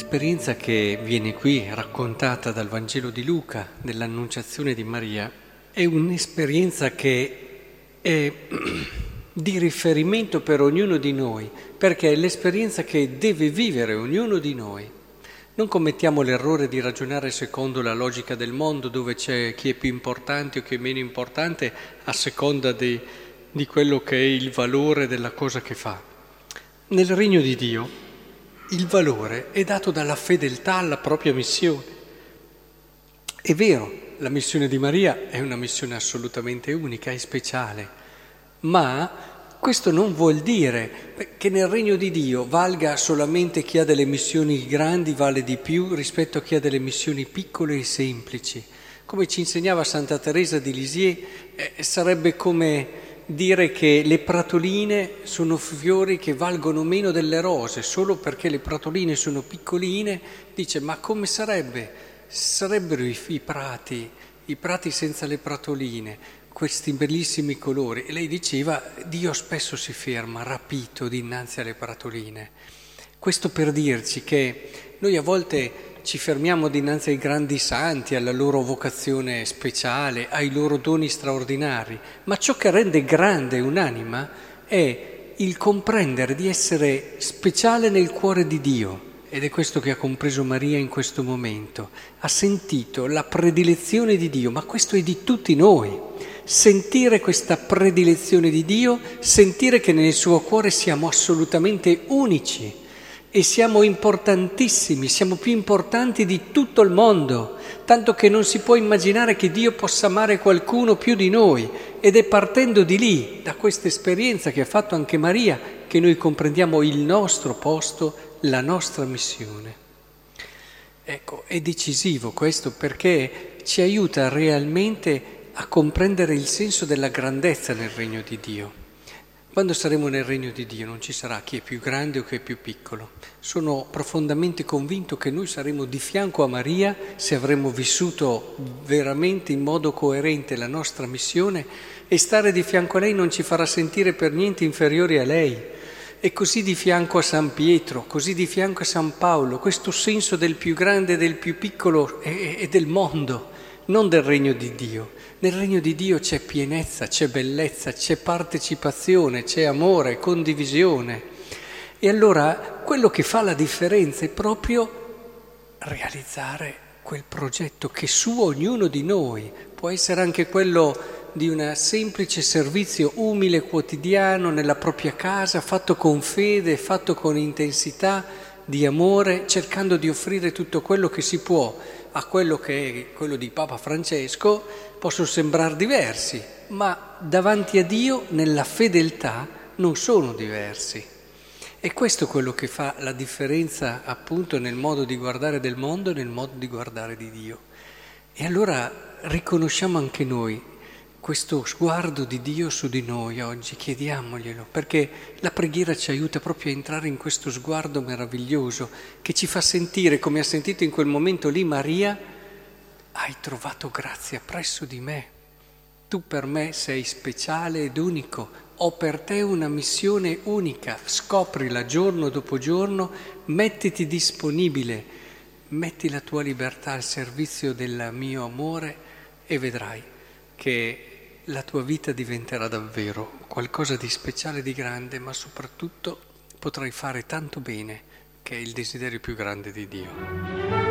L'esperienza che viene qui raccontata dal Vangelo di Luca, dell'annunciazione di Maria, è un'esperienza che è di riferimento per ognuno di noi, perché è l'esperienza che deve vivere ognuno di noi. Non commettiamo l'errore di ragionare secondo la logica del mondo, dove c'è chi è più importante o chi è meno importante a seconda di, di quello che è il valore della cosa che fa. Nel regno di Dio il valore è dato dalla fedeltà alla propria missione. È vero, la missione di Maria è una missione assolutamente unica e speciale, ma questo non vuol dire che nel regno di Dio valga solamente chi ha delle missioni grandi, vale di più rispetto a chi ha delle missioni piccole e semplici. Come ci insegnava Santa Teresa di Lisieux, eh, sarebbe come dire che le pratoline sono fiori che valgono meno delle rose, solo perché le pratoline sono piccoline, dice ma come sarebbe? Sarebbero i, i prati, i prati senza le pratoline, questi bellissimi colori. E lei diceva, Dio spesso si ferma rapito dinanzi alle pratoline. Questo per dirci che noi a volte ci fermiamo dinanzi ai grandi santi, alla loro vocazione speciale, ai loro doni straordinari, ma ciò che rende grande un'anima è il comprendere di essere speciale nel cuore di Dio. Ed è questo che ha compreso Maria in questo momento. Ha sentito la predilezione di Dio, ma questo è di tutti noi. Sentire questa predilezione di Dio, sentire che nel suo cuore siamo assolutamente unici e siamo importantissimi, siamo più importanti di tutto il mondo, tanto che non si può immaginare che Dio possa amare qualcuno più di noi ed è partendo di lì, da questa esperienza che ha fatto anche Maria, che noi comprendiamo il nostro posto, la nostra missione. Ecco, è decisivo questo perché ci aiuta realmente a comprendere il senso della grandezza nel regno di Dio. Quando saremo nel regno di Dio non ci sarà chi è più grande o chi è più piccolo. Sono profondamente convinto che noi saremo di fianco a Maria se avremo vissuto veramente in modo coerente la nostra missione e stare di fianco a lei non ci farà sentire per niente inferiori a lei. E così di fianco a San Pietro, così di fianco a San Paolo, questo senso del più grande e del più piccolo e, e del mondo, non del regno di Dio. Nel regno di Dio c'è pienezza, c'è bellezza, c'è partecipazione, c'è amore, condivisione. E allora quello che fa la differenza è proprio realizzare quel progetto che su ognuno di noi può essere anche quello di un semplice servizio umile quotidiano nella propria casa, fatto con fede, fatto con intensità di amore, cercando di offrire tutto quello che si può a quello che è quello di Papa Francesco possono sembrare diversi, ma davanti a Dio nella fedeltà non sono diversi. E questo è quello che fa la differenza appunto nel modo di guardare del mondo e nel modo di guardare di Dio. E allora riconosciamo anche noi questo sguardo di Dio su di noi oggi, chiediamoglielo, perché la preghiera ci aiuta proprio a entrare in questo sguardo meraviglioso che ci fa sentire, come ha sentito in quel momento lì Maria, hai trovato grazia presso di me, tu per me sei speciale ed unico, ho per te una missione unica, scoprila giorno dopo giorno, mettiti disponibile, metti la tua libertà al servizio del mio amore e vedrai che la tua vita diventerà davvero qualcosa di speciale, di grande, ma soprattutto potrai fare tanto bene che è il desiderio più grande di Dio.